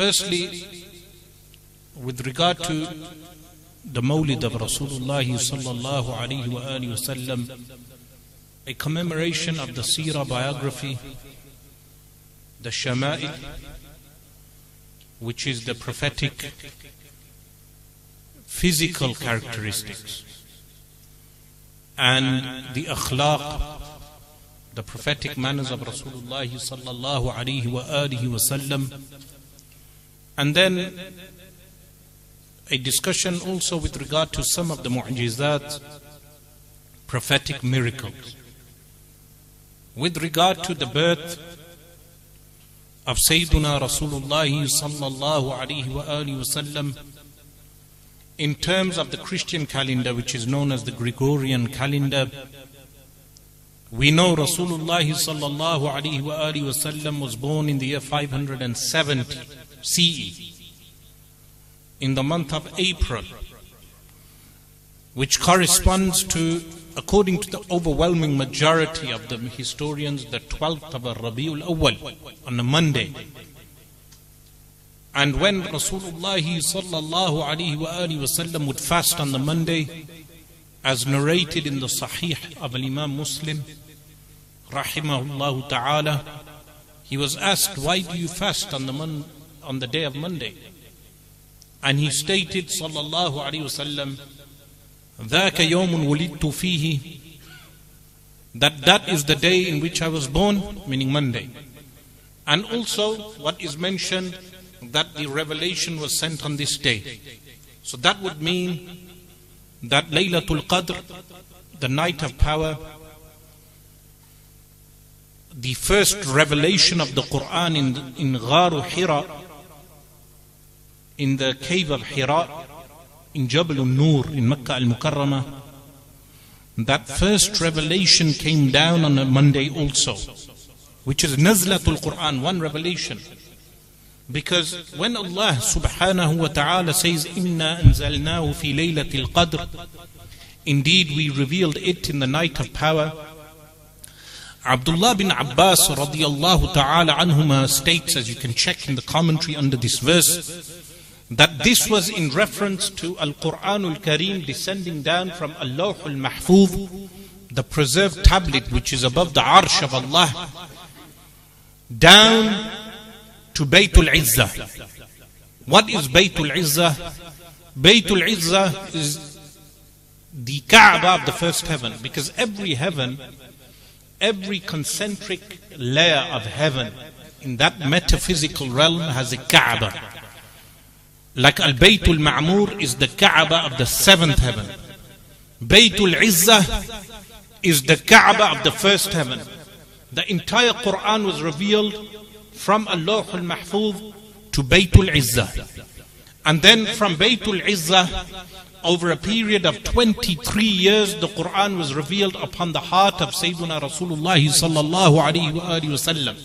Firstly, with regard to the Mawlid of Rasulullah sallallahu alihi wasallam, a commemoration of the Sirah biography, the Shama'il, which is the prophetic physical characteristics, and the akhlaq, the prophetic manners of Rasulullah sallallahu alihi wasallam, and then a discussion also with regard to some of the mu'jizat, prophetic miracles. With regard to the birth of Sayyiduna Rasulullah sallallahu alayhi wa wasallam, in terms of the Christian calendar, which is known as the Gregorian calendar, we know Rasulullah sallallahu alayhi wa wasallam was born in the year 570 CE in the month of April, which corresponds to, according to the overwhelming majority of the historians, the 12th of Rabiul Awwal on a Monday. And when Rasulullah sallallahu alaihi wasallam would fast on the Monday, as narrated in the Sahih of Imam Muslim, rahimahullah ta'ala, he was asked, why do you fast on the, mon- on the day of Monday? And he stated, sallallahu alayhi wasallam, ذاك يوم ولدت فيه that that is the day in which I was born, meaning Monday. And also what is mentioned that the revelation was sent on this day. So that would mean that Laylatul Qadr, the night of power, the first revelation of the Quran in, in Gharu Hira, in the cave of Hira, in Jabal al-Nur, in Mecca al-Mukarramah, that first revelation came down on a Monday also, which is Nazlatul Quran, one revelation. Because when Allah subhanahu wa ta'ala says, Inna anzalnahu fi laylatil qadr, indeed we revealed it in the night of power, Abdullah bin Abbas radiallahu ta'ala anhuma states, as you can check in the commentary under this verse, that this was in reference to Al Quran al Kareem descending down from Lawh al Mahfuz, the preserved tablet which is above the arsh of Allah, down to Baytul Izzah. What is Baytul Izzah? Baytul Izzah is the Kaaba of the first heaven because every heaven, every concentric layer of heaven in that metaphysical realm has a Kaaba. Like Al Baytul Ma'mur is the Kaaba of the seventh heaven. Baytul Izzah is the Kaaba of the first heaven. The entire Quran was revealed from Lawh al Mahfuz to Baytul Izzah. And then from Baytul Izzah, over a period of 23 years, the Quran was revealed upon the heart of Sayyidina Rasulullah sallallahu alayhi wa sallam.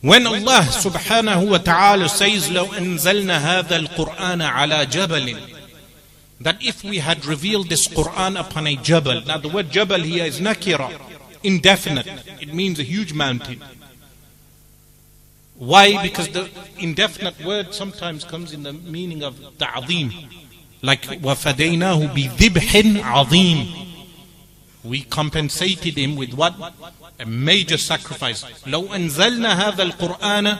When Allah subhanahu wa ta'ala says, لو أنزلنا هذا القرآن على جبل that if we had revealed this Quran upon a jabal, now the word jabal here is nakira, indefinite. It means a huge mountain. Why? Because the indefinite word sometimes comes in the meaning of ta'zim. Like وَفَدَيْنَاهُ بِذِبْحٍ عَظِيمٍ We compensated him with what? A major sacrifice. لو أنزلنا هذا القرآن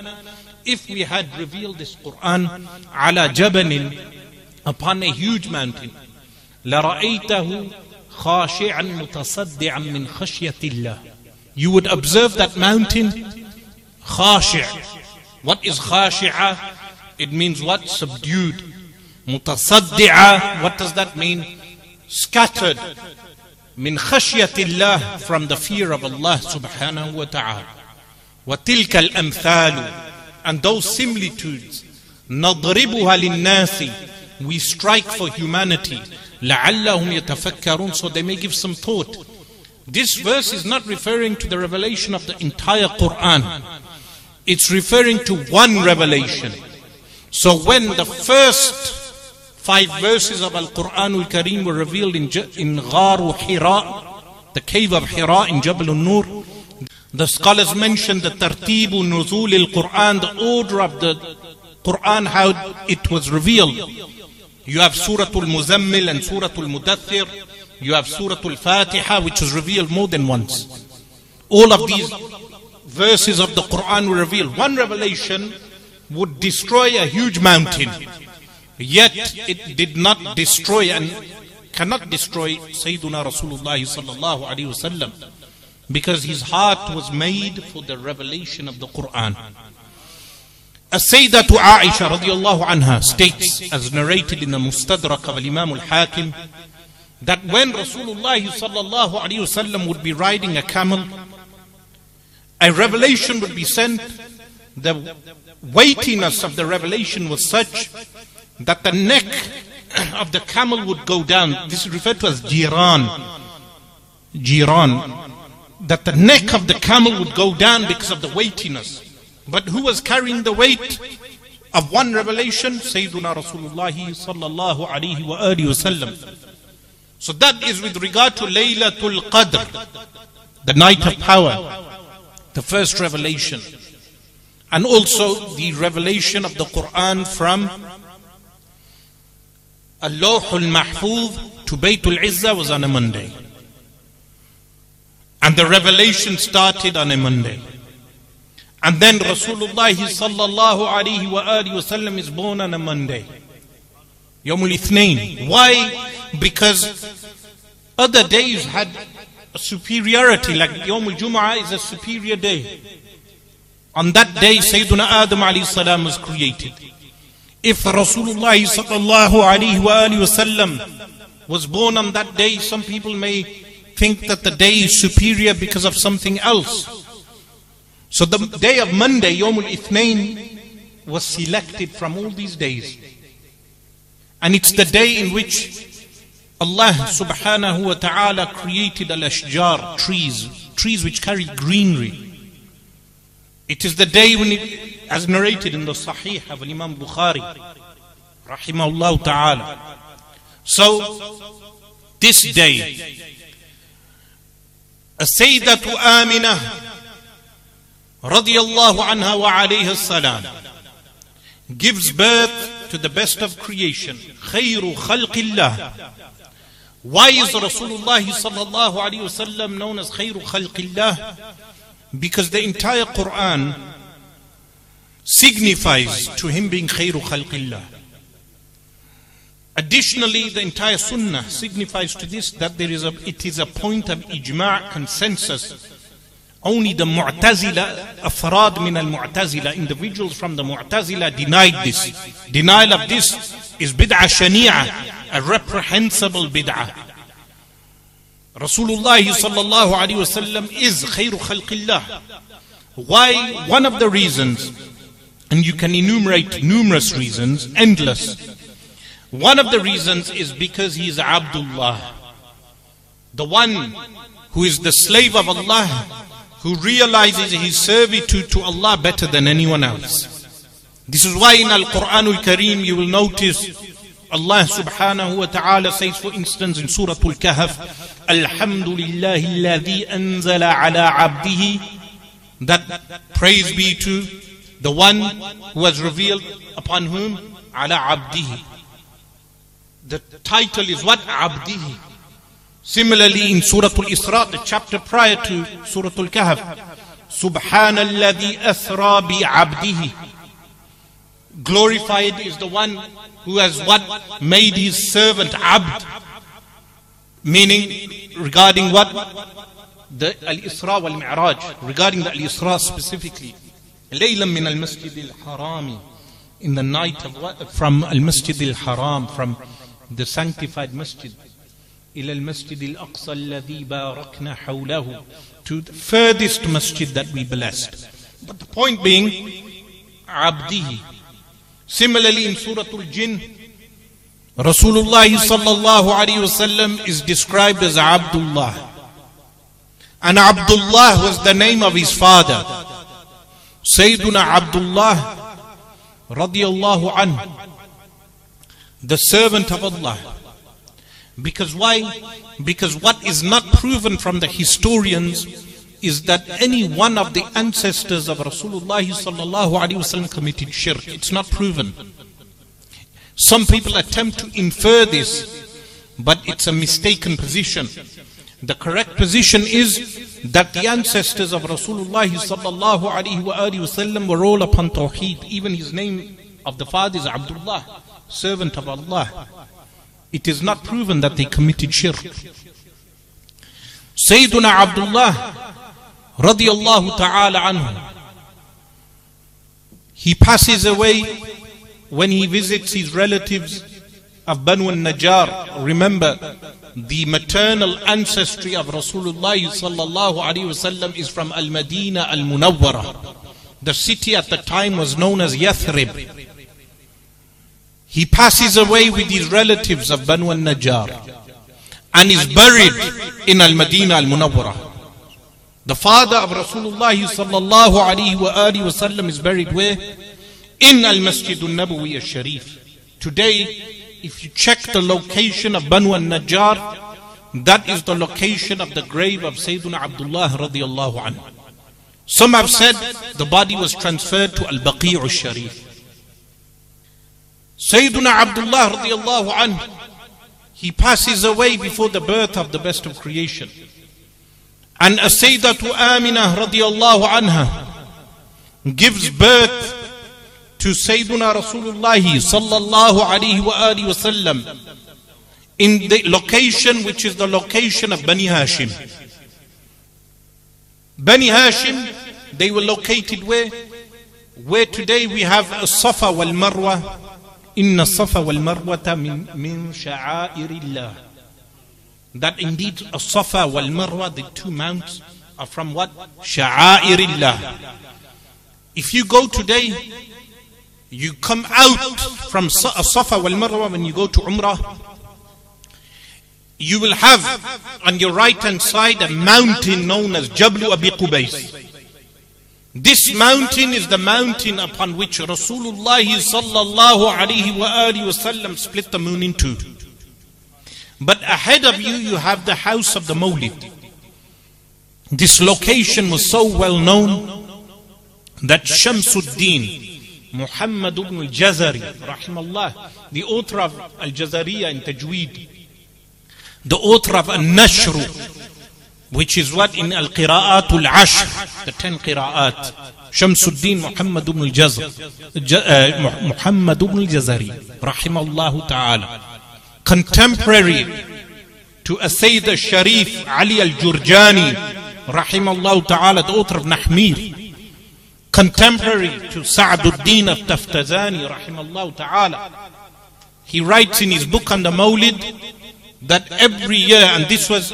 If we had revealed this Quran على جبل upon a huge mountain لرأيته خاشعا متصدعا من خشية الله You would observe that mountain خاشع What is خاشعة? It means what? Subdued. متصدعة What does that mean? Scattered. من خشية الله From the fear of Allah subhanahu wa ta'ala. وتلك الأمثال And those similitudes نضربها للناس We strike for humanity لعلهم يتفكرون So they may give some thought. This verse is not referring to the revelation of the entire Quran. It's referring to one revelation. So when the first five verses of Al Quran al Kareem were revealed in, in Gharu Hira, the cave of Hira in Jabal al Nur, The scholars mention the tartibu nuzul al-Quran, the order of the Quran, how it was revealed. You have Surah Al-Muzammil and Surah Al-Mudathir. You have Surah Al-Fatiha, which was revealed more than once. All of these verses of the Quran were revealed. One revelation would destroy a huge mountain. Yet it did not destroy and cannot destroy Sayyiduna Rasulullah sallallahu alayhi wasallam because his heart was made for the revelation of the Quran. As-Sayyidatu Aisha radiallahu anha states, as narrated in the Mustadrak of Imam al-Hakim, that when Rasulullah sallallahu alayhi would be riding a camel, a revelation would be sent. The weightiness of the revelation was such that the neck of the camel would go down. This is referred to as jiran. Jiran. That the neck of the camel would go down because of the weightiness. But who was carrying the weight of one revelation? Sayyiduna Rasulullah sallallahu alayhi wa wasallam. So that is with regard to Laylatul Qadr, the night of power, the first revelation. And also the revelation of the Quran from Lawh al-Mahfuz to Baytul Izzah was on a Monday. And the revelation started on a Monday. And then Rasulullah sallallahu alihi wasallam is born on a Monday. Yawmul Ithnain. Why? Because other days had a superiority, like Yomul Jum'ah is a superior day. On that day, Sayyiduna Adam alayhi salam was created. If Rasulullah sallallahu alayhi wa wasallam was born on that day, some people may think that the day is superior because of something else. So the day of Monday, Yomul Ithnain, was selected from all these days. And it's the day in which Allah subhanahu wa ta'ala created al-ashjar, trees, trees which carry greenery. It is the day when it, as narrated in the Sahih of Imam Bukhari, rahimahullah ta'ala. So, this day, السيدة آمنة رضي الله عنها وعليها السلام gives birth to the best of creation خير خلق الله Why is Rasulullah sallallahu alayhi wasallam known as خير خلق الله? Because the entire Quran signifies to him being khairu khalqillah. Additionally, the entire sunnah signifies to this that there is a, it is a point of ijma' consensus. Only the mu'tazila, afraad min al-mu'tazila, individuals from the mu'tazila denied this. Denial of this is bid'ah shani'ah, a reprehensible bid'ah. Rasulullah sallallahu alayhi wasallam is khairu khalqillah. Why? One of the reasons and you can enumerate numerous reasons, endless. One of the reasons is because he is Abdullah, the one who is the slave of Allah, who realizes his servitude to Allah better than anyone else. This is why in Al Quran Al Kareem you will notice Allah subhanahu wa ta'ala says, for instance, in Surah Al Kahf, Alhamdulillah alladhi anzala ala abdihi, that praise be to the one who has revealed upon whom? Ala abdihi. The title is what? Abdihi. Similarly in Surah Al-Isra, the chapter prior to Surah Al-Kahf, Subhanalladhi athra bi abdihi. Glorified is the one who has what? Made his servant abd. Meaning regarding what? The Al-Isra wal-Mi'raj. Regarding the Al-Isra specifically. ليلا من المسجد الحرام in the night of from Al-Masjid al-Haram from the sanctified masjid إلى المسجد الأقصى الذي باركنا حوله to the furthest masjid that we blessed but the point being عبده similarly in Surah Al-Jinn Rasulullah sallallahu alayhi wasallam is described as Abdullah and Abdullah was the name of his father Sayyiduna Abdullah radiyallahu anhu the servant of Allah. Because why? Because what is not proven from the historians is that any one of the ancestors of Rasulullah sallallahu alaihi wasallam committed shirk. It's not proven. Some people attempt to infer this, but it's a mistaken position. The correct position is that the ancestors of Rasulullah sallallahu alaihi wasallam were all upon Tawheed. Even his name of the father is Abdullah, servant of Allah. It is not proven that they committed shirk. Sayyiduna Abdullah radiallahu ta'ala anhu. He passes away when he visits his relatives of Banu al-Najjar. Remember, the maternal ancestry of Rasulullah sallallahu alaihi wasallam is from Al-Madinah Al-Munawwara. The city at the time was known as Yathrib. He passes away with his relatives of Banu al-Najjar and is buried in Al-Madinah Al-Munawwara. The father of Rasulullah sallallahu alaihi wasallam is buried where? In Al-Masjid Al-Nabawi Al-Sharif. Today, if you check the location of Banu al-Najjar, that is the location of the grave of Sayyidina Abdullah radiallahu anhu. Some have said the body was transferred to Al-Baqi' al-Sharif. Sayyidina Abdullah radiallahu anhu, he passes away before the birth of the best of creation. And Sayyidatu Amina radiallahu anha gives birth to Sayyiduna Rasulullah sallallahu alayhi wa wasallam in the location which is the location of Bani Hashim. Bani Hashim, they were located where? Where today we have Safa wal Marwa. Inna Safa wal Marwata min, min sha'airillah. That indeed Safa wal Marwa, the two mounts, are from what? Sha'airillah. If you go today, you come out from uh, Safa wal Marwa when you go to Umrah. You will have on your right hand side a mountain known as Jablu Abi Qubais. This mountain is the mountain upon which Rasulullah sallallahu alaihi wasallam split the moon in two. But ahead of you, you have the house of the Mawlid. This location was so well known that Shamsuddin Muhammad ibn al-Jazari, rahimallah, the author of Al-Jazariya in Tajweed, the author of Al-Nashr, which is what? In Al-Qira'at Al-Ashr, the ten Qira'at, Shamsuddin Muhammad ibn al-Jazari, uh, Muhammad ibn al-Jazari, rahimallahu ta'ala. Contemporary to a al-Sharif Ali al-Jurjani rahimahullah ta'ala the author of Nahmir contemporary to Sa'aduddin of Taftazani rahimahullah ta'ala. He writes in his book on the Mawlid that every year and this was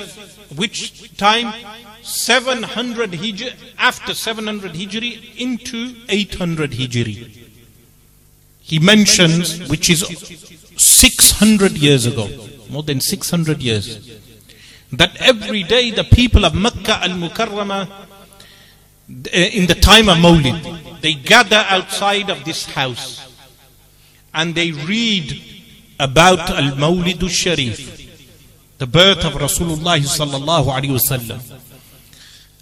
which time? 700 hijri after 700 hijri into 800 hijri. He mentions which is 600 years ago, more than 600 years, that every day the people of Mecca al Mukarramah, in the time of Mawlid, they gather outside of this house and they read about Al Mawlid al Sharif, the birth of Rasulullah sallallahu alaihi wasallam.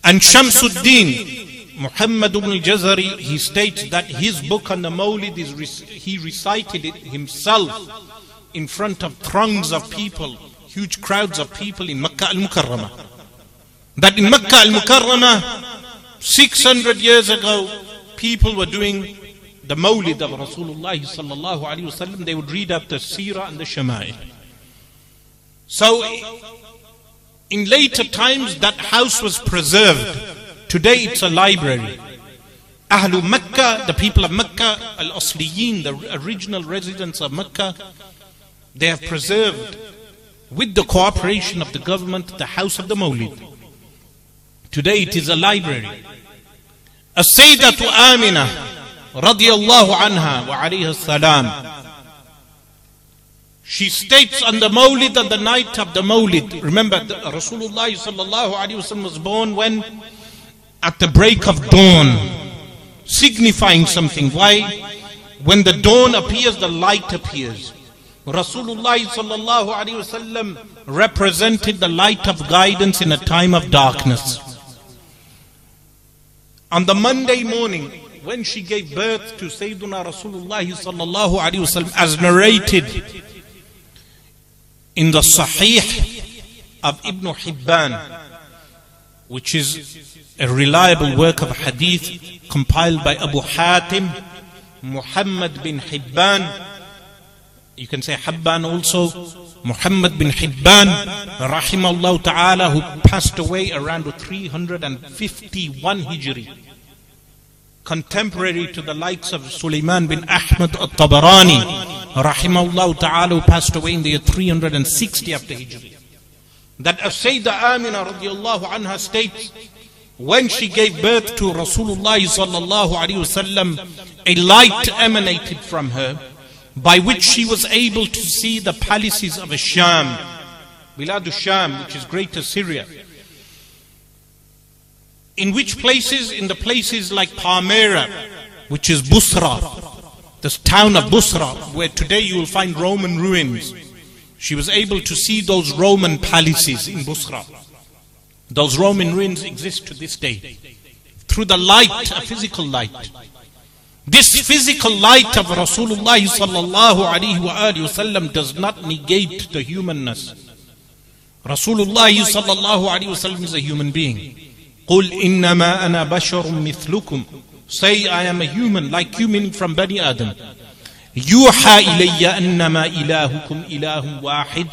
And Shamsuddin, Muhammad ibn al-Jazari, he states that his book on the Mawlid is, he recited it himself in front of throngs of people, huge crowds of people in Makkah al-Mukarramah. That in Makkah al-Mukarramah, 600 years ago, people were doing the Mawlid of Rasulullah sallallahu wasallam. They would read up the Sirah and the Shama'il. So, in later times, that house was preserved. Today it's a library. Ahlu Mecca, the people of Mecca, Al Asliyin, the original residents of Mecca, they have preserved, with the cooperation of the government, the house of the Mawlid. Today it is a library. A Sayyidatu Amina, radiallahu anha wa alayhi salam, she states on the Mawlid, on the night of the Mawlid, remember Rasulullah sallallahu alayhi wa was born when? at the break of dawn, signifying something. Why? When the dawn appears, the light appears. Rasulullah sallallahu alaihi wasallam represented the light of guidance in a time of darkness. On the Monday morning, when she gave birth to Sayyiduna Rasulullah sallallahu alaihi wasallam, as narrated in the Sahih of Ibn Hibban, which is a reliable work of hadith compiled by Abu Hatim, Muhammad bin Hibban. You can say Habban also, Muhammad bin Hibban, rahimahullah ta'ala, who passed away around 351 Hijri. Contemporary to the likes of Sulaiman bin Ahmad al-Tabarani, rahimahullah ta'ala, who passed away in the year 360 after Hijri. That as Sayyidah Amina radiallahu anha states, when she gave birth to Rasulullah sallallahu alaihi wasallam, a light emanated from her, by which she was able to see the palaces of Sham, Bilad Sham, which is Greater Syria. In which places? In the places like Palmyra, which is Busra, the town of Busra, where today you will find Roman ruins. She was able to see those Roman palaces in Busra. Those Roman ruins exist to this day. Through the light, a physical light. This physical light of Rasulullah sallallahu alaihi wasallam does not negate the humanness. Rasulullah sallallahu alaihi wasallam is a human being. قل إنما أنا بشر مثلكم Say I am a human like you meaning from Bani Adam يوحى إلي أنما إلهكم إله واحد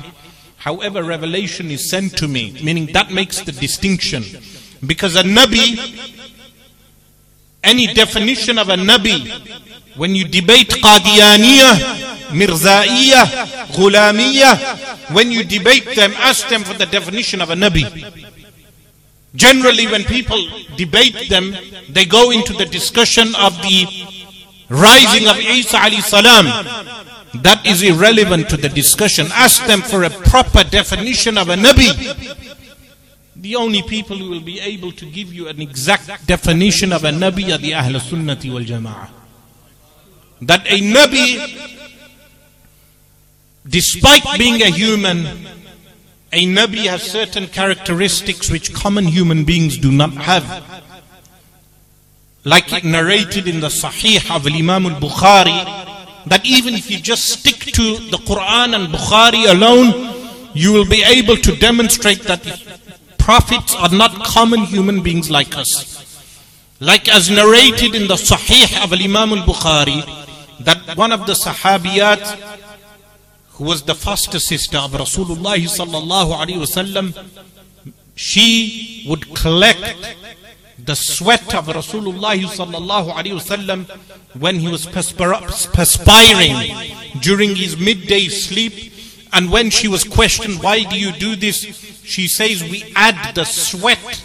However revelation is sent to me meaning that makes the distinction because a Nabi any definition of a Nabi when you debate Qadiyaniyah Mirza'iyah Ghulamiyah when you debate them ask them for the definition of a Nabi Generally, when people debate them, they go into the discussion of the rising of Isa alayhi salam. That is irrelevant to the discussion. Ask them for a proper definition of a Nabi. The only people who will be able to give you an exact definition of a Nabi are the Ahl Sunnati wal Jama'ah. That a Nabi, despite being a human, a Nabi has certain characteristics which common human beings do not have. Like it narrated in the Sahih of Imam al Bukhari, that even if you just stick to the Quran and Bukhari alone, you will be able to demonstrate that prophets are not common human beings like us. Like as narrated in the Sahih of Imam al Bukhari, that one of the Sahabiyat who was the foster sister of Rasulullah sallallahu alaihi wasallam, she would collect the sweat of Rasulullah sallallahu alaihi wasallam when he was perspiring during his midday sleep. And when she was questioned, why do you do this? She says, we add the sweat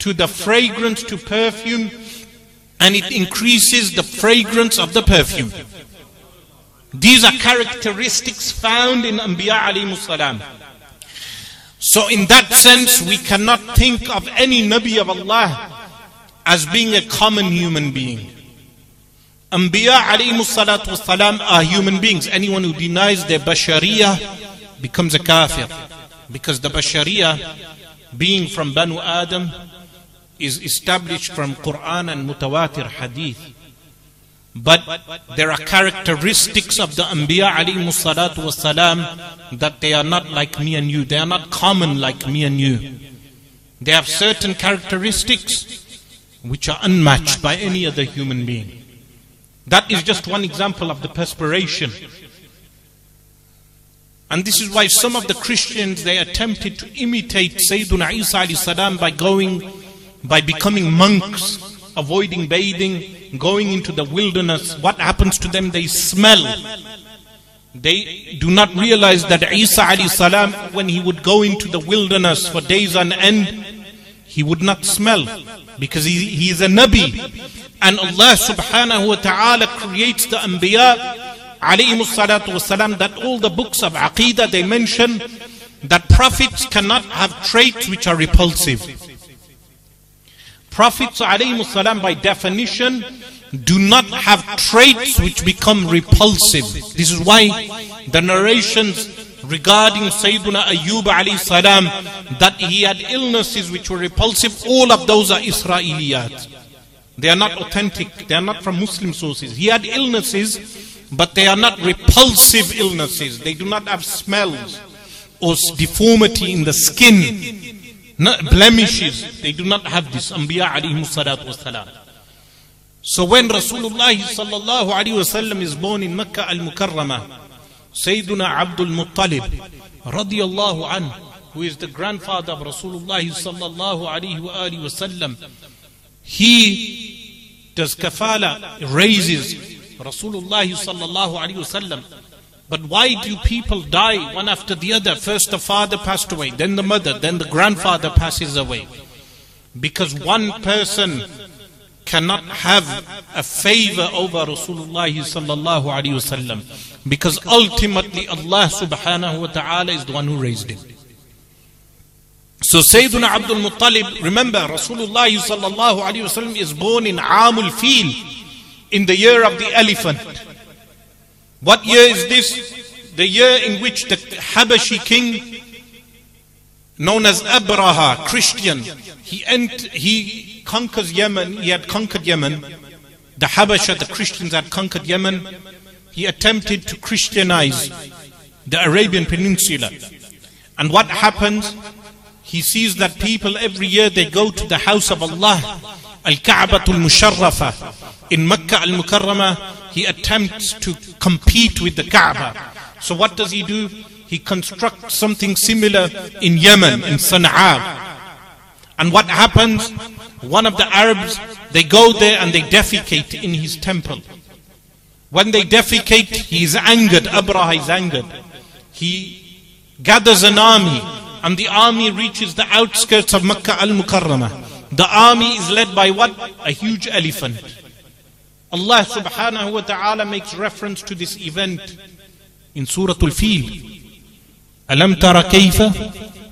to the fragrance to perfume and it increases the fragrance of the perfume. These are characteristics found in Anbiya alayhi salam. So in that sense, we cannot think of any Nabi of Allah as being a common human being. Anbiya alayhi salatu salam are human beings. Anyone who denies their bashariyah becomes a kafir. Because the bashariyah, being from Banu Adam, is established from Quran and mutawatir hadith. But there are characteristics of the Anbiya alayhi salatu wasalam that they are not like me and you. They are not common like me and you. They have certain characteristics which are unmatched by any other human being. That is just one example of the perspiration. And this is why some of the Christians they attempted to imitate Sayyiduna Isa salam by going by becoming monks, avoiding bathing, going into the wilderness, what happens to them? They smell. They do not realize that Isa salam, when he would go into the wilderness for days on end, he would not smell because he, he is a Nabi. And Allah subhanahu wa ta'ala creates the Anbiya alayhi that all the books of Aqidah they mention that prophets cannot have traits which are repulsive. Prophets salam by definition do not have traits which become repulsive. This is why the narrations regarding Sayyidina Ayyub alayhi salam that he had illnesses which were repulsive, all of those are Israeliyat. They are not authentic. They are not from Muslim sources. He had illnesses, but they are not repulsive illnesses. They do not have smells or deformity in the skin, blemishes. They do not have this. Anbiya alayhi salatu. So when Rasulullah sallallahu alayhi wasallam is born in Mecca al-Mukarramah, Sayyiduna Abdul Muttalib radiyallahu anhu, who is the grandfather of Rasulullah sallallahu alayhi wa wasallam, he does kafala, raises Rasulullah sallallahu alayhi wasallam. But why do people die one after the other? First the father passed away, then the mother, then the grandfather passes away. Because one person cannot have a favor over Rasulullah sallallahu alaihi wasallam. Because ultimately Allah subhanahu wa ta'ala is the one who raised him. So Sayyidina Abdul Muttalib, remember Rasulullah sallallahu alaihi wasallam is born in Amul Fil, in the year of the elephant. What year is this? The year in which the Habashi king, known as Abraha, Christian, he, ent- he conquers Yemen, he had conquered Yemen. The Habasha, the Christians had conquered Yemen. He attempted to Christianize the Arabian Peninsula. And what happens? He sees that people every year they go to the house of Allah, Al-Ka'batul Musharrafa in Mecca Al-Mukarramah he attempts to compete with the Kaaba. So what does he do? He constructs something similar in Yemen, in Sana'a. And what happens? One of the Arabs, they go there and they defecate in his temple. When they defecate, he is angered. Abraha is angered. He gathers an army, and the army reaches the outskirts of Makkah al Mukarramah. The army is led by what? A huge elephant. Allah subhanahu wa ta'ala makes reference to this event in Surah Al-Fil. ألم تر كيف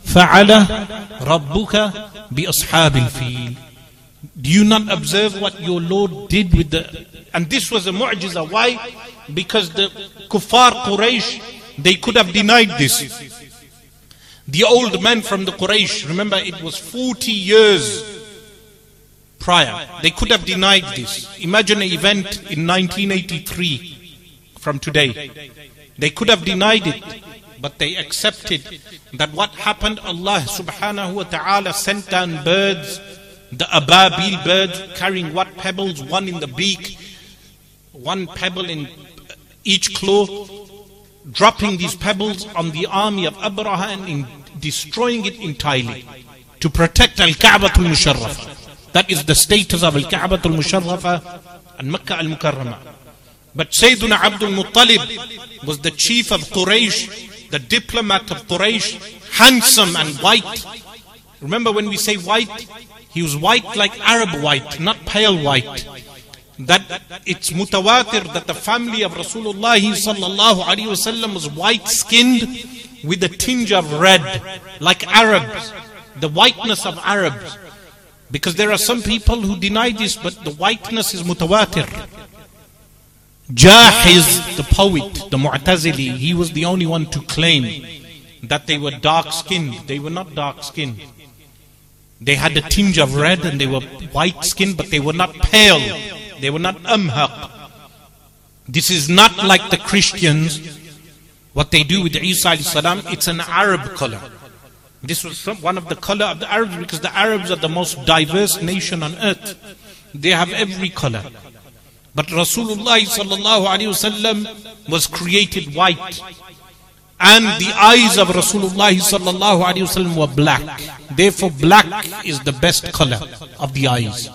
فعل ربك بأصحاب الفيل Do you not observe what your Lord did with the... And this was a mu'jiza. Why? Because the kuffar Quraysh, they could have denied this. The old man from the Quraysh, remember it was 40 years prior. They could have denied this. Imagine an event in 1983 from today. They could have denied it, but they accepted that what happened, Allah subhanahu wa ta'ala sent down birds, the ababil bird carrying what pebbles, one in the beak, one pebble in each claw, dropping these pebbles on the army of Abraha and destroying it entirely to protect Al-Kaaba al-Musharrafah. That is the status of Al-Kaaba al-Musharrafa and Makkah al-Mukarramah. But Sayyiduna Abdul Muttalib was the chief of Quraysh, the diplomat of Quraysh, handsome and white. Remember when we say white, he was white like Arab white, not pale white. That it's mutawatir that the family of Rasulullah sallallahu alaihi wasallam was white skinned with a tinge of red, like Arabs, the whiteness of Arabs. Because there are some people who deny this, but the whiteness is mutawatir. Jahiz, the poet, the Mu'tazili, he was the only one to claim that they were dark skinned. They were not dark skinned. They had a tinge of red and they were white skinned, but they were not pale. They were not amhaq. This is not like the Christians, what they do with Isa salam, it's an Arab color. This was one of the color of the Arabs because the Arabs are the most diverse nation on earth. They have every color. But Rasulullah was created white. And the eyes of Rasulullah sallallahu were black. Therefore black is the best color of the eyes.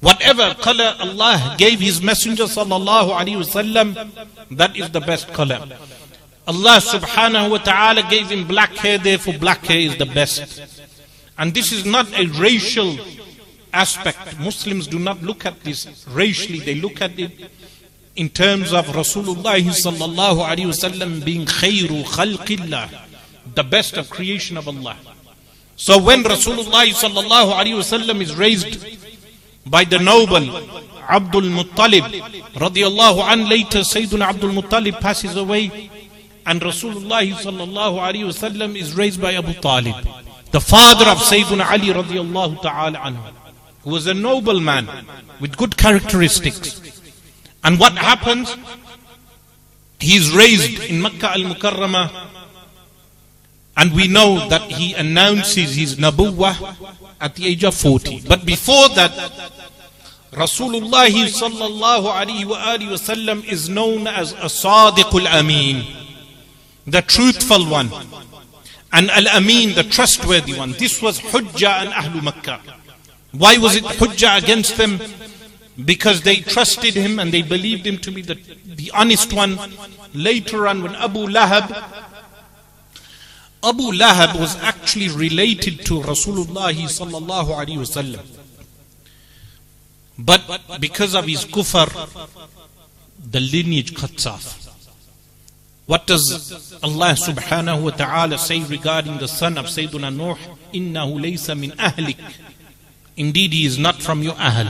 Whatever color Allah gave His Messenger sallallahu alaihi wasallam, that is the best color. Allah subhanahu wa ta'ala gave him black hair, therefore black hair is the best. And this is not a racial aspect. Muslims do not look at this racially, they look at it in terms of Rasulullah sallallahu alayhi wasallam being khayru khalqillah, the best of creation of Allah. So when Rasulullah sallallahu wasallam is raised by the noble Abdul Muttalib radiallahu an, later Sayyidina Abdul Muttalib passes away and Rasulullah sallallahu alaihi wasallam is raised by Abu Talib, the father of Sayyidina Ali radiallahu ta'ala anhu, who was a noble man with good characteristics. And what happens? He is raised in Makkah al-Mukarramah and we know that he announces his nabuwah at the age of 40. But before that, Rasulullah sallallahu alaihi wasallam is known as a sadiqul amin, the truthful one. And al-amin, the trustworthy one. This was hujjah and ahlu Makkah. Why was it hujjah against them? because they trusted him and they believed him to be the, the honest one. Later on, when Abu Lahab, Abu Lahab was actually related to Rasulullah sallallahu alaihi wasallam, but because of his kufr, the lineage cuts off. What does Allah subhanahu wa ta'ala say regarding the son of Sayyidina Nuh? Innahu laysa min ahlik. Indeed, he is not from your ahl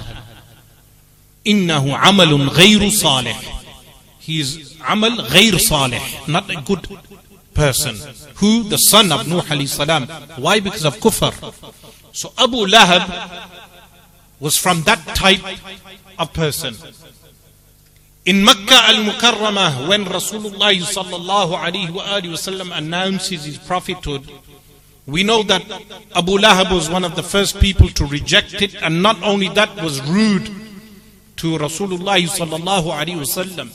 innahu amalun ghayru salih. He is amal ghayr salih, not a good person. Who? The son of Nuh alayhi salam. Why? Because of kufr. So Abu Lahab was from that type of person. In Makkah al-Mukarramah, when Rasulullah sallallahu alayhi wasallam announces his prophethood, we know that Abu Lahab was one of the first people to reject it, and not only that, was rude to Rasulullah sallallahu alayhi wasallam.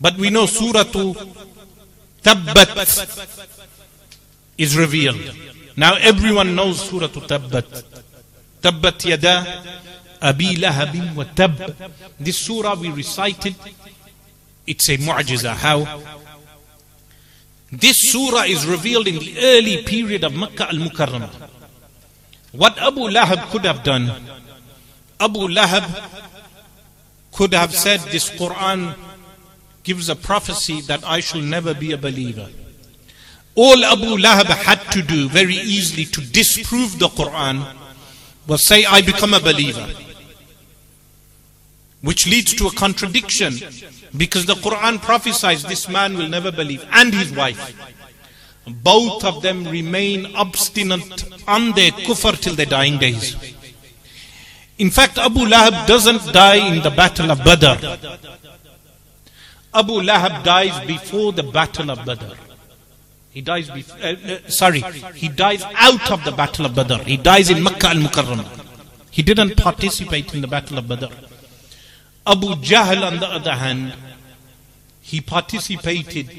But we know Surah Tabbat is revealed. Now everyone knows Surah Tabbat. Tabbat yada abi lahabin wa tab. This surah we recited, it's a mu'jiza. How? This surah is revealed in the early period of Makkah al-Mukarramah. What Abu Lahab could have done, Abu Lahab could have said this Quran gives a prophecy that I shall never be a believer. All Abu Lahab had to do very easily to disprove the Quran was say, I become a believer. Which leads to a contradiction because the Quran prophesies this man will never believe and his wife. Both of them remain obstinate on their kufr till their dying days. In fact, Abu Lahab doesn't die in the battle of Badr. Abu Lahab dies before the battle of Badr. He dies before, uh, uh, sorry, he dies out of the battle of Badr. He dies in Makkah al-Mukarramah. He didn't participate in the battle of Badr. Abu Jahl, on the other hand, he participated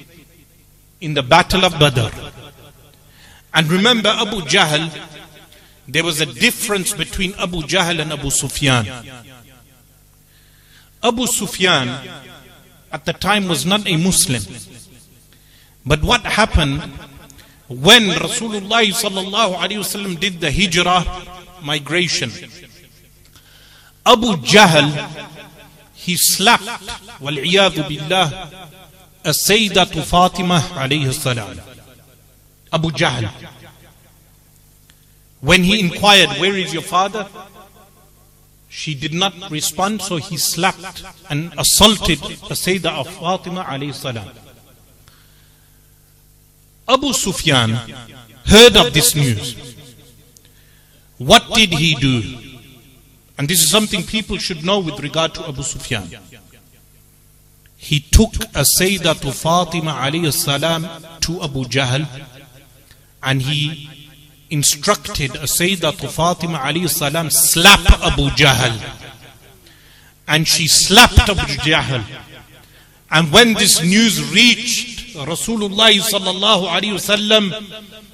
in the battle of Badr. And remember, Abu Jahl, there was a difference between Abu Jahl and Abu Sufyan. Abu Sufyan at the time was not a Muslim. But what happened when Rasulullah did the hijrah migration? Abu Jahl, he slapped, billah, a Sayyidatu Fatima alayhi salam. Abu Jahl. When he inquired, where is your father? She did not respond, so he slapped and assaulted the Sayyidah of Fatima alayhi salam. Abu Sufyan heard of this news. What did he do? And this is something people should know with regard to Abu Sufyan. He took a Sayyidah to Fatima alayhi salam to Abu Jahl and he instructed to Fatima alayhi salam slap Abu Jahl. And she slapped Abu Jahl. And when this news reached Rasulullah sallallahu alayhi wasallam,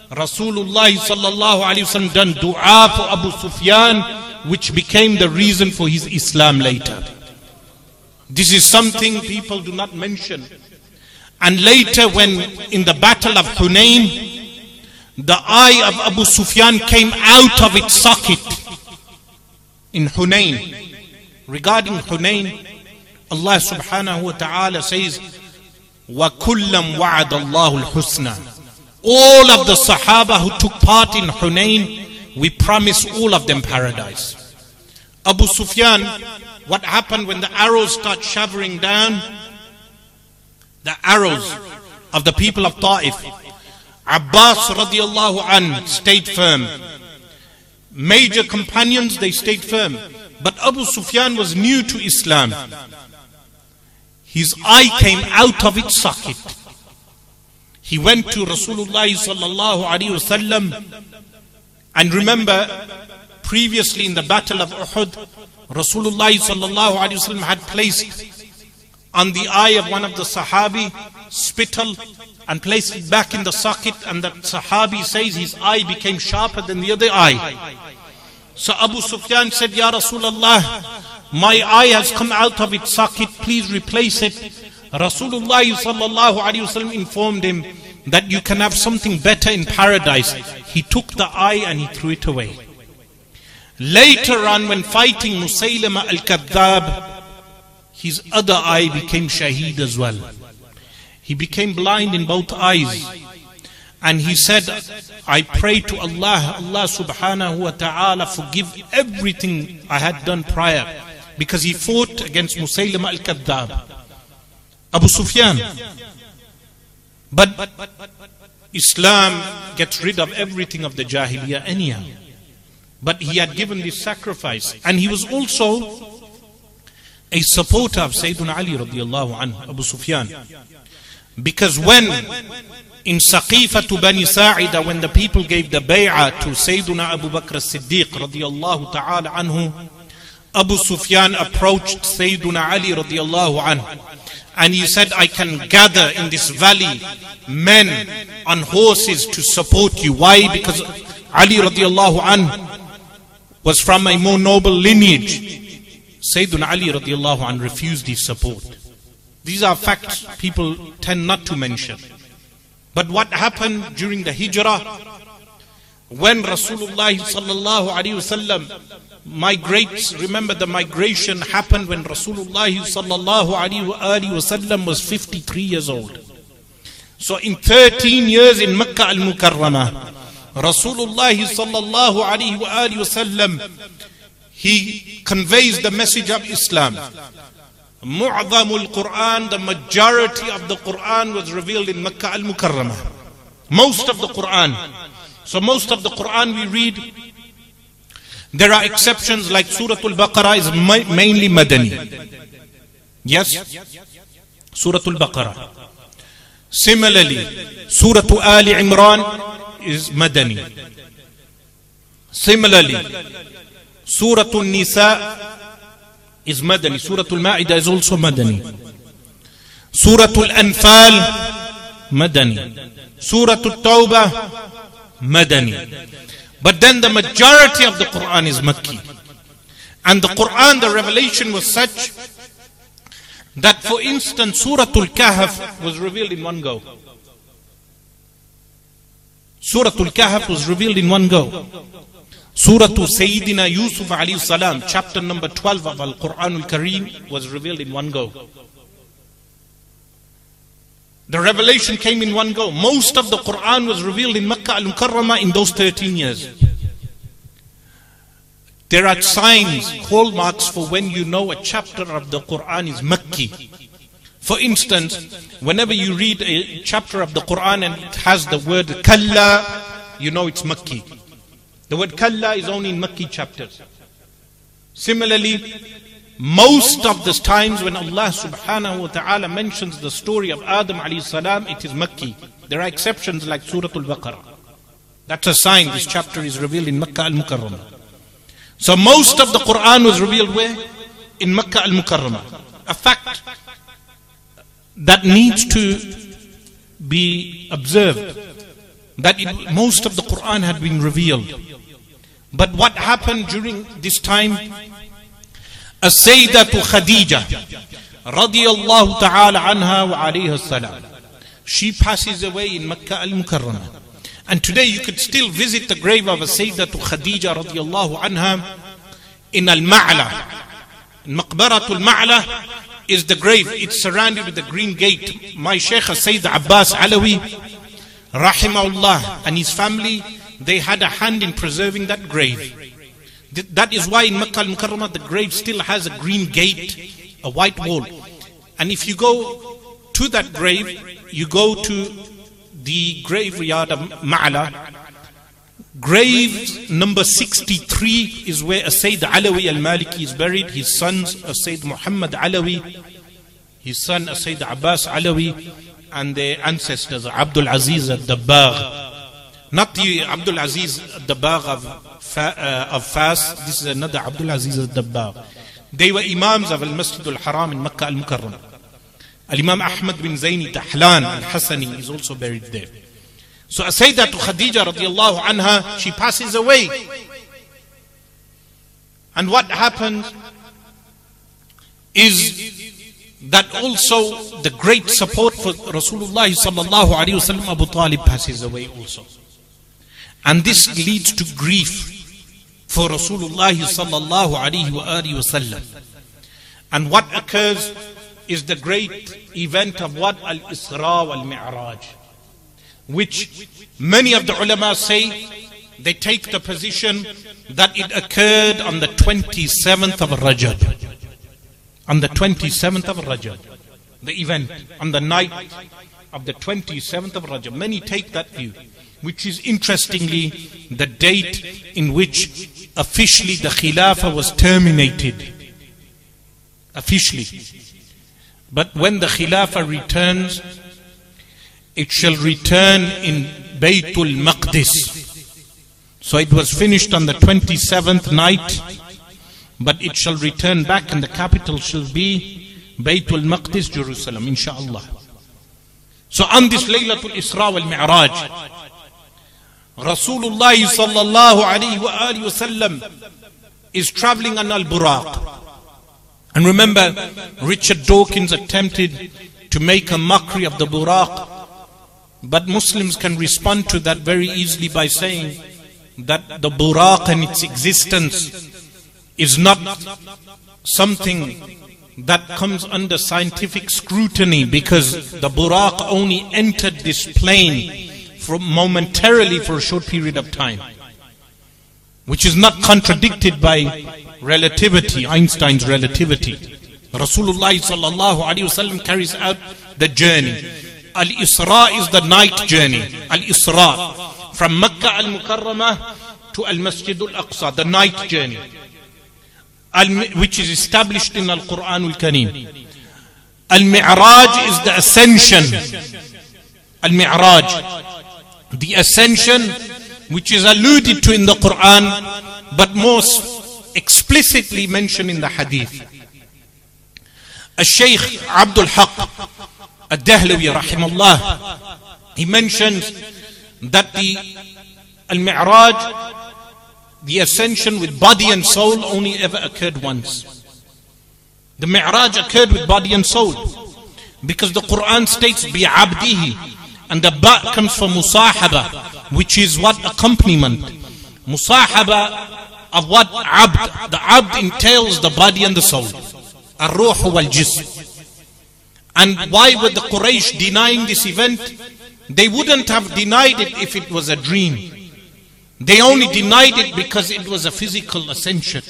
Rasulullah sallallahu alayhi wasallam done dua for Abu Sufyan, which became the reason for his Islam later. This is something people do not mention. And later when in the battle of Hunayn, the eye of Abu Sufyan came out of its socket in Hunayn. Regarding Hunayn, Allah subhanahu wa ta'ala says, وَكُلَّمْ وَعَدَ اللَّهُ الْحُسْنَى All of the Sahaba who took part in Hunayn, we promise all of them paradise. Abu Sufyan, what happened when the arrows start showering down? The arrows of the people of Ta'if Abbas radiallahu an stayed firm. major companions, they stayed firm. But Abu Sufyan was new to Islam. His eye came out of its socket. He went to Rasulullah sallallahu alaihi wasallam. And remember, previously in the battle of Uhud, Rasulullah sallallahu alaihi wasallam had placed on the eye of one of the Sahabi spittle and placed it back in the socket and the Sahabi says his eye became sharper than the other eye. So Abu Sufyan said, Ya Rasulullah, my eye has come out of its socket, please replace it. Rasulullah sallallahu alaihi wasallam informed him that you can have something better in paradise. He took the eye and he threw it away. Later on, when fighting Musaylama al-Kadhab, his other eye became shaheed as well. He became blind in both eyes. And he said, I pray to Allah, Allah subhanahu wa ta'ala forgive everything I had done prior. Because he fought against Musaylama al-Kadhab. Abu Sufyan. But Islam gets rid of everything of the Jahiliyyah anyhow. But he had given this sacrifice. And he was also a supporter of Sayyidina Ali radiallahu anhu, Abu Sufyan. Because when in Saqifa to Bani Sa'ida, when the people gave the bay'ah to Sayyidina Abu Bakr as-Siddiq radiallahu ta'ala anhu, Abu Sufyan approached Sayyidina Ali radiallahu anhu. And he said, I can gather in this valley men on horses to support you. Why? Because Ali radiallahu anhu was from a more noble lineage. Sayyidina Ali radiallahu anhu refused his support. These are facts people tend not to mention. But what happened during the hijrah? When Rasulullah migrates, remember the migration happened when Rasulullah was 53 years old. So in 13 years in Makkah al-Mukarramah, Rasulullah sallallahu he conveys the message of Islam. Mu'adhamul Quran, the majority of the Quran was revealed in Makkah al Mukarramah. Most of the Quran. So, most of the Quran we read, there are exceptions like Surah Al Baqarah is mainly Madani. Yes? Surah Al Baqarah. Similarly, Surah Al Imran is Madani. Similarly, Surah Al-Nisa is Madani. Surah Al-Ma'idah is also Madani. Surah Al-Anfal, Madani. Surah Al-Tawbah, Madani. But then the majority of the Quran is Makki. And the Quran, the revelation was such that, for instance, Surah Al-Kahf was revealed in one go. Surah Al-Kahf was revealed in one go. Surah to Sayyidina Yusuf alayhi salam, chapter number 12 of Al Quran al Kareem, was revealed in one go. The revelation came in one go. Most of the Quran was revealed in Makkah al Mukarramah in those 13 years. There are signs, hallmarks for when you know a chapter of the Quran is Makki. For instance, whenever you read a chapter of the Quran and it has the word Kalla, you know it's Makki. The word kalla is only in Makki chapters. Similarly, most of the times when Allah subhanahu wa ta'ala mentions the story of Adam alayhi salam, it is Makki. There are exceptions like Surah Al-Baqarah. That's a sign this chapter is revealed in Makkah al-Mukarramah. So most of the Quran was revealed where? In Makkah al-Mukarramah. A fact that needs to be observed. That it, most of the Quran had been revealed. But what happened during this time? As-Sayyidatu Khadija radiyallahu ta'ala anha wa salam. She passes away in Makkah al-Mukarramah. And today you could still visit the grave of Sayyidatu Khadija radiyallahu anha in Al-Ma'la. Maqbaratul Ma'la is the grave. It's surrounded with a green gate. My Shaykh Sayyid Abbas Alawi, rahimahullah, and his family they had a hand in preserving that grave. That is why in Makkah al-Mukarramah the grave still has a green gate, a white wall. And if you go to that grave, you go to the graveyard of Ma'ala. Grave number 63 is where Sayyid Alawi al Maliki is buried. His sons, Sayyid Muhammad Alawi, his son Sayyid Abbas Alawi, and their ancestors, Abdul Aziz al Dabbagh. Not the Abdul Aziz al Dabbagh of, uh, of Fas, this is another Abdul Aziz al Dabbagh. They were Imams of Al Masjid al Haram in Makkah al Mukarram. Al Imam Ahmad bin Zaini Dahlan al Hassani is also buried there. So Sayyidat Khadija radiallahu anha, she passes away. And what happens is that also the great support for Rasulullah sallallahu alaihi wasallam Abu Talib passes away also. And this leads to grief for Rasulullah sallallahu alaihi wasallam. And what occurs is the great event of what Al-Isra wal-Mi'raj which many of the ulama say they take the position that it occurred on the 27th of Rajab. On the 27th of Rajab. The event on the night of the 27th of Rajab. Many take that view, which is interestingly the date in which officially the Khilafah was terminated. Officially. But when the Khilafah returns, it shall return in Baytul Maqdis. So it was finished on the 27th night, but it shall return back and the capital shall be Baytul Maqdis, Jerusalem, inshaAllah. So on this Laylatul Isra wal Mi'raj, Rasulullah sallallahu alayhi wasallam is traveling on Al Buraq. And remember, Richard Dawkins attempted to make a mockery of the Buraq but Muslims can respond to that very easily by saying that the buraq and its existence is not something that comes under scientific scrutiny because the buraq only entered this plane for momentarily for a short period of time which is not contradicted by relativity Einstein's relativity Rasulullah sallallahu alaihi wasallam carries out the journey Al Isra is the night journey. Al Isra. From Mecca al Mukarramah to Al Masjid al Aqsa, the night journey. Which is established in Al Quran al Kareem. Al Mi'raj is the ascension. Al Mi'raj the ascension which is alluded to in the Quran but most explicitly mentioned in the Hadith. a Shaykh Abdul Haq Al-Dahlawi rahimahullah he mentions that the Al-Mi'raj the ascension with body and soul only ever occurred once. The Mi'raj occurred with body and soul because the Quran states bi abdihi and the ba comes from musahaba, which is what accompaniment. Musahaba of what abd. The abd entails the body and the soul. Ar-ruh wal-jism. And why were the Quraysh denying this event? They wouldn't have denied it if it was a dream. They only denied it because it was a physical ascension.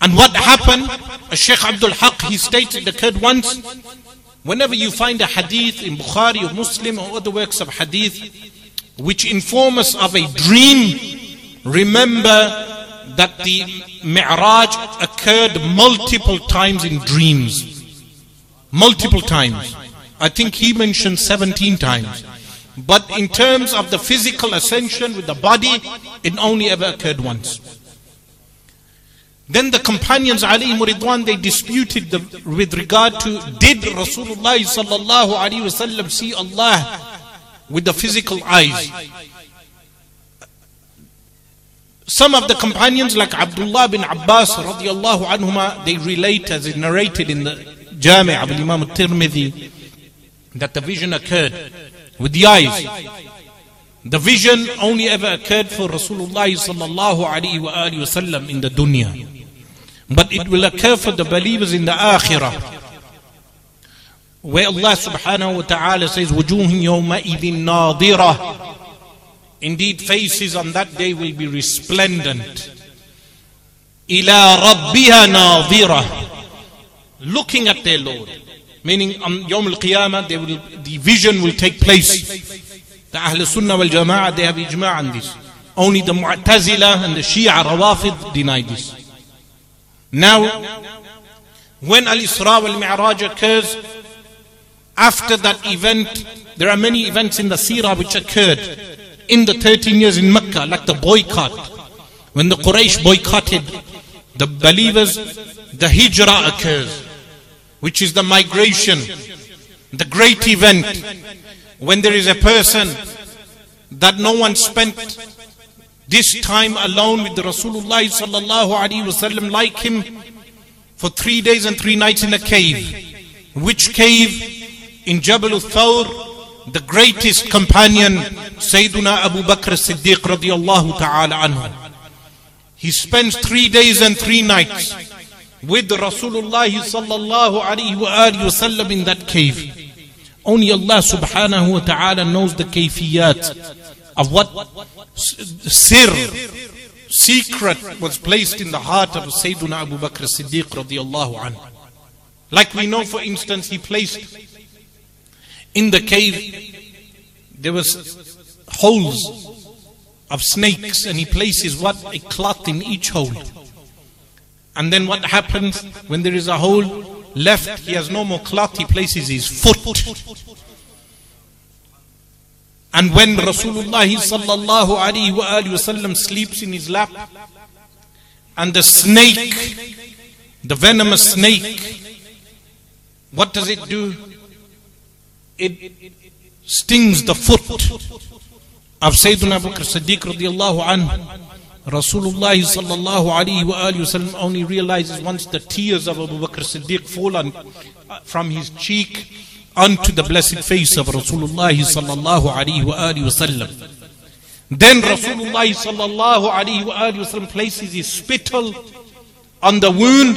And what happened? Sheikh Abdul Haq, he stated, occurred once. Whenever you find a hadith in Bukhari or Muslim or other works of hadith which inform us of a dream, remember that the Mi'raj occurred multiple times in dreams multiple times. I think he mentioned 17 times. But in terms of the physical ascension with the body, it only ever occurred once. Then the companions, alayhimur ridwan, they disputed the, with regard to did Rasulullah sallallahu alaihi wasallam see Allah with the physical eyes? Some of the companions, like Abdullah bin Abbas radiallahu anhuma, they relate as it narrated in the Jami' of Imam al-Tirmidhi that the vision occurred with the eyes. The vision only ever occurred for Rasulullah sallallahu alaihi wasallam in the dunya. But it will occur for the believers in the akhirah. Where Allah subhanahu wa ta'ala says, وَجُوهٍ يَوْمَئِذٍ نَاظِرَةٍ Indeed, faces on that day will be resplendent. إِلَى رَبِّهَا نَاظِرَةٍ looking at their Lord. Meaning on Yawm al-Qiyamah, the vision will take place. The Ahl Sunnah wal Jama'ah, they have ijma' on this. Only the Mu'tazila and the Shia Rawafid deny this. Now, when Al Isra wal Mi'raj occurs, after that event, there are many events in the Sirah which occurred in the 13 years in Mecca, like the boycott. When the Quraysh boycotted the believers, the Hijrah occurs, which is the migration, the great event. When there is a person that no one spent this time alone with the Rasulullah sallallahu alaihi wasallam like him for three days and three nights in a cave. Which cave? In Jabal al-Thawr, the greatest companion, Sayyiduna Abu Bakr as-Siddiq radiyallahu ta'ala anhu. He spends three days and three nights with Rasulullah sallallahu alaihi wasallam in that cave. Only Allah subhanahu wa ta'ala knows the kayfiyat of what sir, secret was placed in the heart of Sayyiduna Abu Bakr Siddiq radiallahu anhu. Like we know, for instance, he placed in the cave, there was holes of snakes and he places what? A cloth in each hole. And then what happens when there is a hole left, he has no more cloth, he places his foot and when Rasulullah sallallahu wasallam sleeps in his lap, and the snake, the venomous snake, what does it do? It stings the foot of Sayyidina Abu Bakr Siddiq radiallahu anhu. Rasulullah sallallahu alaihi wasallam only realizes once the tears of Abu Bakr Siddiq fall on, uh, from his cheek unto the blessed face of Rasulullah sallallahu alaihi wasallam. Then Rasulullah sallallahu alaihi wasallam places his spittle on the wound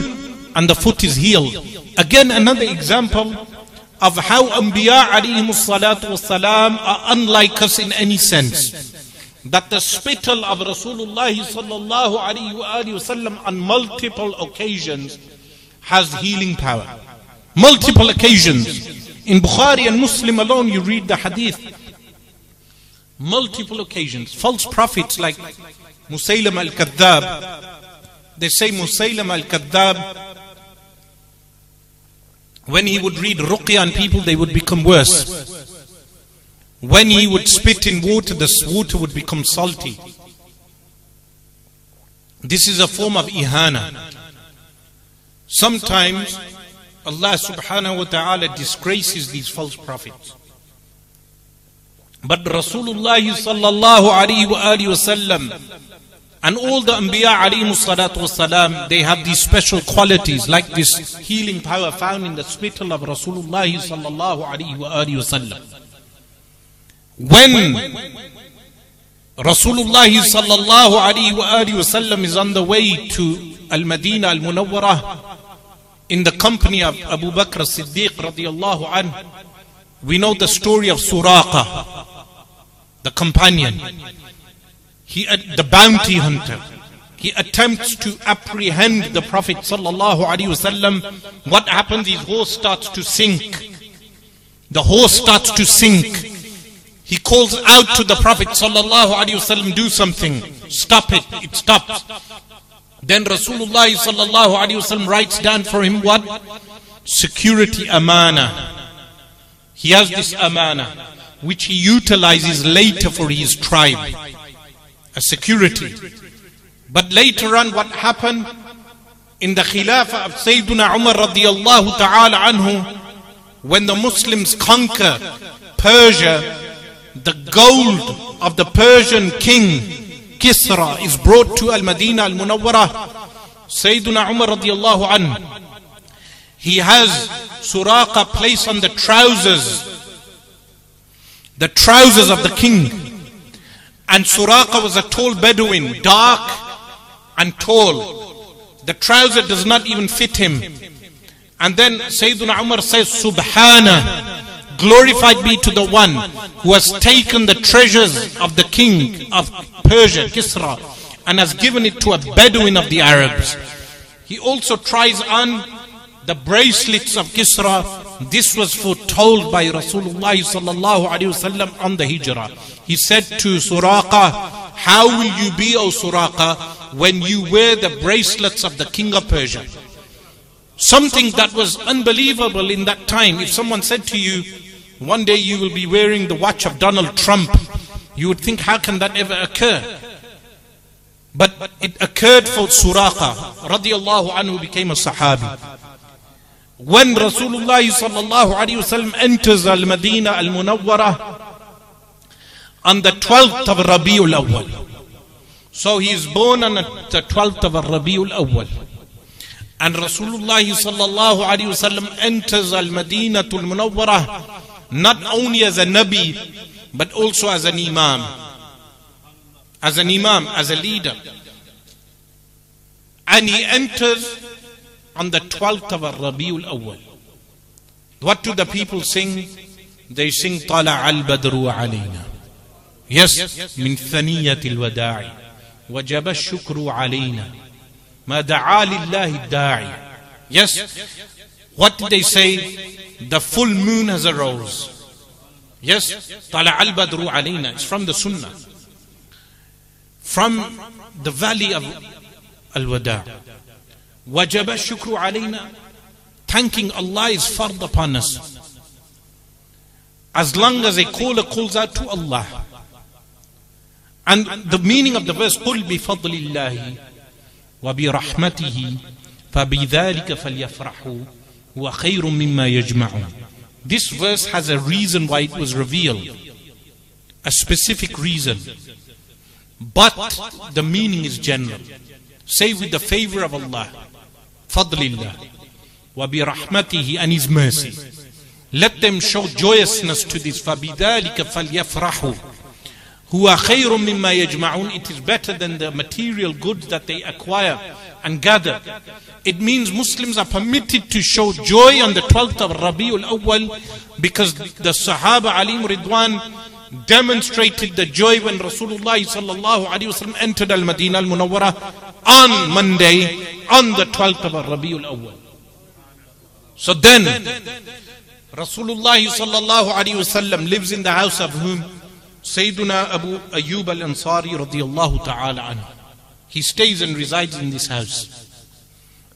and the foot is healed. Again another example of how Anbiya alayhi salatu wasalam are unlike us in any sense. That the spittle of Rasulullah sallallahu alaihi wasallam on multiple occasions has healing power. Multiple occasions. In Bukhari and Muslim alone, you read the hadith. Multiple occasions. False prophets like Musaylam al Kadhab. They say Musaylam al Kadhab. When he would read Ruqya on people, they would become worse. When he would spit in water, the water would become salty. This is a form of ihana. Sometimes Allah subhanahu wa ta'ala disgraces these false prophets. But Rasulullah sallallahu alayhi wa wasallam and all the Anbiya alayhi salatu wasalam, they have these special qualities like this healing power found in the spittle of Rasulullah sallallahu alayhi wa wasallam. When Rasulullah sallallahu alayhi wa wasallam is on the way to Al-Madinah Al-Munawwarah, in the company of Abu Bakr Siddiq radiallahu anhu, we know the story of Suraqa, the companion. He, uh, the bounty hunter. He attempts to apprehend the Prophet sallallahu alaihi wasallam. What happens? His horse starts to sink. The horse starts to sink. He calls out to the Prophet sallallahu alaihi wasallam, "Do something! Stop it! It stops." Then Rasulullah sallallahu alaihi wasallam writes down for him what? Security amana. He has this amana which he utilizes later for his tribe. A security. But later on what happened? In the Khilafah of Sayyidina Umar radiallahu ta'ala anhu, when the Muslims conquer Persia, the gold of the Persian king Kisra is brought to Al Madinah Al Munawwarah, Sayyiduna Umar radiallahu anhu, he has Suraqa placed on the trousers, the trousers of the king. And Suraqa was a tall Bedouin, dark and tall. The trouser does not even fit him. And then Sayyiduna Umar says, Subhana, glorified be to the one who has taken the treasures of the king of Persia, Kisra, and has given it to a Bedouin of the Arabs. He also tries on the bracelets of Kisra. This was foretold by Rasulullah sallallahu alaihi wasallam on the Hijrah. He said to Suraqa, how will you be, O Suraqa, when you wear the bracelets of the king of Persia? Something that was unbelievable in that time. If someone said to you, one day you will be wearing the watch of Donald Trump, you would think, how can that ever occur? But it occurred for Suraqa, radiallahu anhu, became a Sahabi. When Rasulullah sallallahu alayhi wasallam enters Al-Madinah Al-Munawwarah on the 12th of Rabiul Awwal. So he is born on the 12th of Rabiul Awwal. And Rasulullah sallallahu alayhi wasallam enters Al-Madinah Al-Munawwarah not only as a Nabi, but also as an Imam. As an Imam, as a leader. And he enters on the 12th of Rabiul Awwal. What do the people sing? They sing طلع البدر علينا. Yes, من ثنية الوداع وجب الشكر علينا ما دعا لله الداعي. Yes, what did they say? The full moon has arose. Yes, طلع البدر علينا. It's from the Sunnah. From the valley of Al-Wada. وجب الشكر علينا thanking Allah is fard upon us as long as a caller calls out to Allah and the meaning of the verse قل بفضل الله وبرحمته فبذلك فليفرحوا هو خير مما يجمعون This verse has a reason why it was revealed. A specific reason. But the meaning is general. Say with the favor of Allah. فضل وبرحمته and His mercy. Let them show joyousness to this. فبذلك فليفرحوا هو خير مما يجمعون It is better than the material goods that they acquire and gather. It means Muslims are permitted to show joy on the 12th of Rabiul Awwal because the Sahaba Ali Ridwan demonstrated the joy when Rasulullah sallallahu alaihi wasallam entered Al Madinah Al Munawwara on Monday on the 12th of Rabiul Awwal. So then Rasulullah sallallahu alaihi wasallam lives in the house of whom Sayyiduna Abu Ayyub al-Ansari radiyallahu ta'ala anhu. He stays and resides in this house.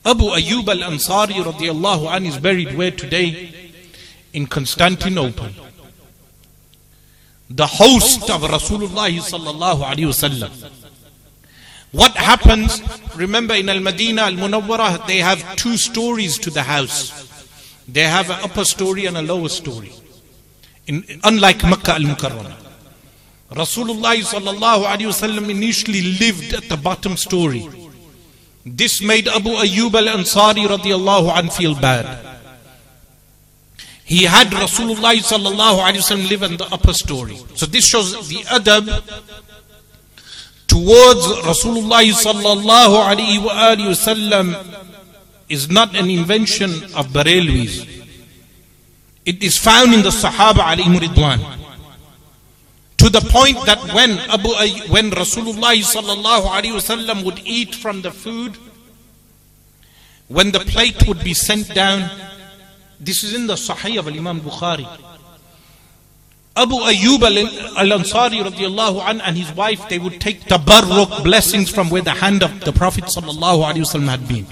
Abu Ayyub al-Ansari radiyallahu anhu is buried where today? In Constantinople the host of Rasulullah sallallahu alaihi wasallam. What happens? Remember in Al Madinah Al Munawwarah, they have two stories to the house. They have an upper story and a lower story. In, unlike Makkah Al Mukarramah. Rasulullah initially lived at the bottom story. This made Abu Ayyub al Ansari radiallahu an feel bad. He had Rasulullah sallallahu live in the upper story. So this shows the adab towards Rasulullah is not an invention of Barelwis. It is found in the Sahaba alayhim ridwan. To the point that when Abu uh, when Rasulullah would eat from the food, when the plate would be sent down, this is in the Sahih of Imam Bukhari. Abu Ayyub al-Ansari and his wife, they would take tabarruk blessings from where the hand of the Prophet sallallahu alaihi wasallam had been.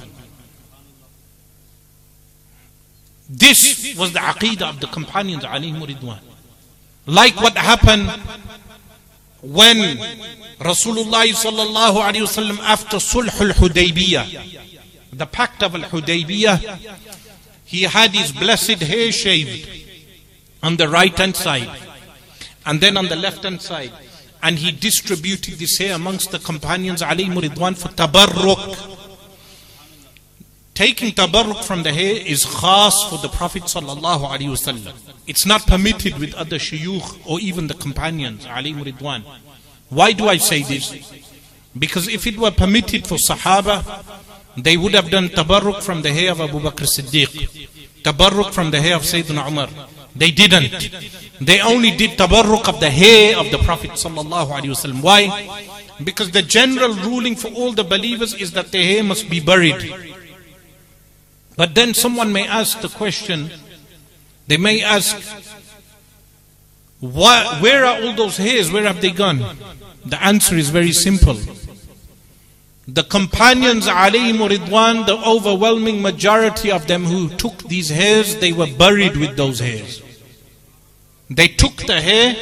This was the aqidah of the companions alayhim ridwan. Like what happened when Rasulullah sallallahu alaihi wasallam after Sulh al-Hudaybiyah, the pact of al-Hudaybiyah, he had his blessed hair shaved on the right hand side and then on the left hand side. And he distributed this hair amongst the companions alayhimur ridwan for tabarruk. Taking tabarruk from the hair is khas for the Prophet sallallahu alaihi wasallam. It's not permitted with other shuyukh or even the companions alayhimur ridwan. Why do I say this? Because if it were permitted for Sahaba, they would have done tabarruk from the hair of Abu Bakr Siddiq, tabarruk from the hair of Sayyidina Umar. They didn't. They only did tabarruk of the hair of the Prophet sallallahu alaihi wasallam. Why? Because the general ruling for all the believers is that the hair must be buried. But then someone may ask the question, they may ask, why, where are all those hairs? Where have they gone? The answer is very simple. The companions, ridwan, the overwhelming majority of them who took these hairs, they were buried with those hairs. They took the hair,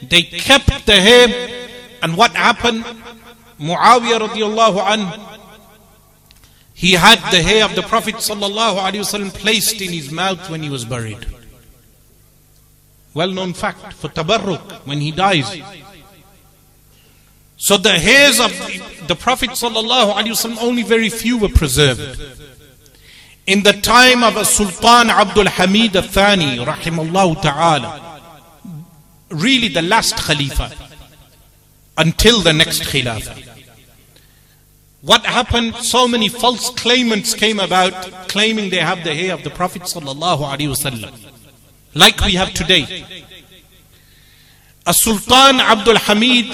they kept the hair, and what happened? Muawiyah radiallahu anhu, he had the hair of the Prophet wasallam placed in his mouth when he was buried. Well known fact for tabarruk when he dies. So the hairs of the Prophet ﷺ, only very few were preserved. In the time of Sultan Abdul Hamid al-Thani, rahimallahu ta'ala, really the last Khalifa, until the next Khilafah. What happened? So many false claimants came about claiming they have the hair of the Prophet ﷺ, like we have today. A Sultan Abdul Hamid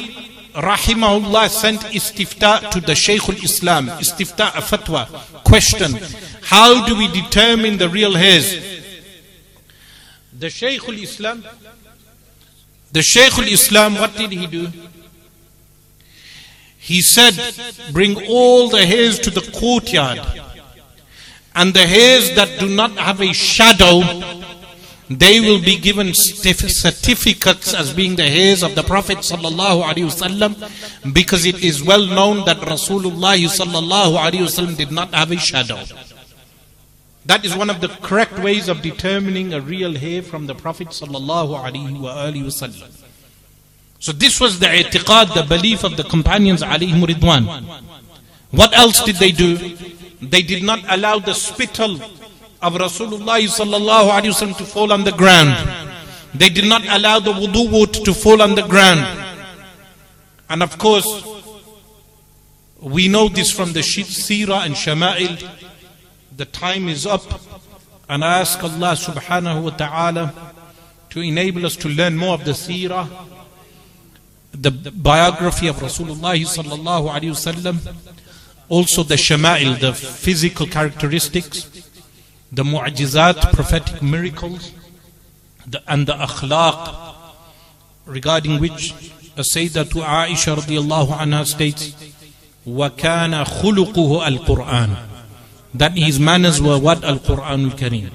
rahimahullah sent istifta to the Shaykh al-Islam, istifta a fatwa, question, how do we determine the real hairs? The Shaykh al-Islam, the Shaykh al-Islam, what did he do? He said, bring all the hairs to the courtyard and the hairs that do not have a shadow they will be given certificates as being the hairs of the Prophet sallallahu because it is well known that Rasulullah sallallahu did not have a shadow. That is one of the correct ways of determining a real hair from the Prophet sallallahu So this was the i'tiqad, the belief of the companions alayhim ridwan. What else did they do? They did not allow the spittle of Rasulullah sallallahu wasallam to fall on the ground. They did not allow the wudu water to fall on the ground. And of course, we know this from the Sirah and Shama'il. The time is up. And I ask Allah subhanahu wa ta'ala to enable us to learn more of the Sirah, the biography of Rasulullah sallallahu alaihi wasallam, also the Shama'il, the physical characteristics the mu'jizat, prophetic miracles, the, and the akhlaq, regarding which a Sayyidatu Aisha radiallahu anha states, وَكَانَ خُلُقُهُ الْقُرْآنِ That his manners were what? Al-Qur'an al-Kareem.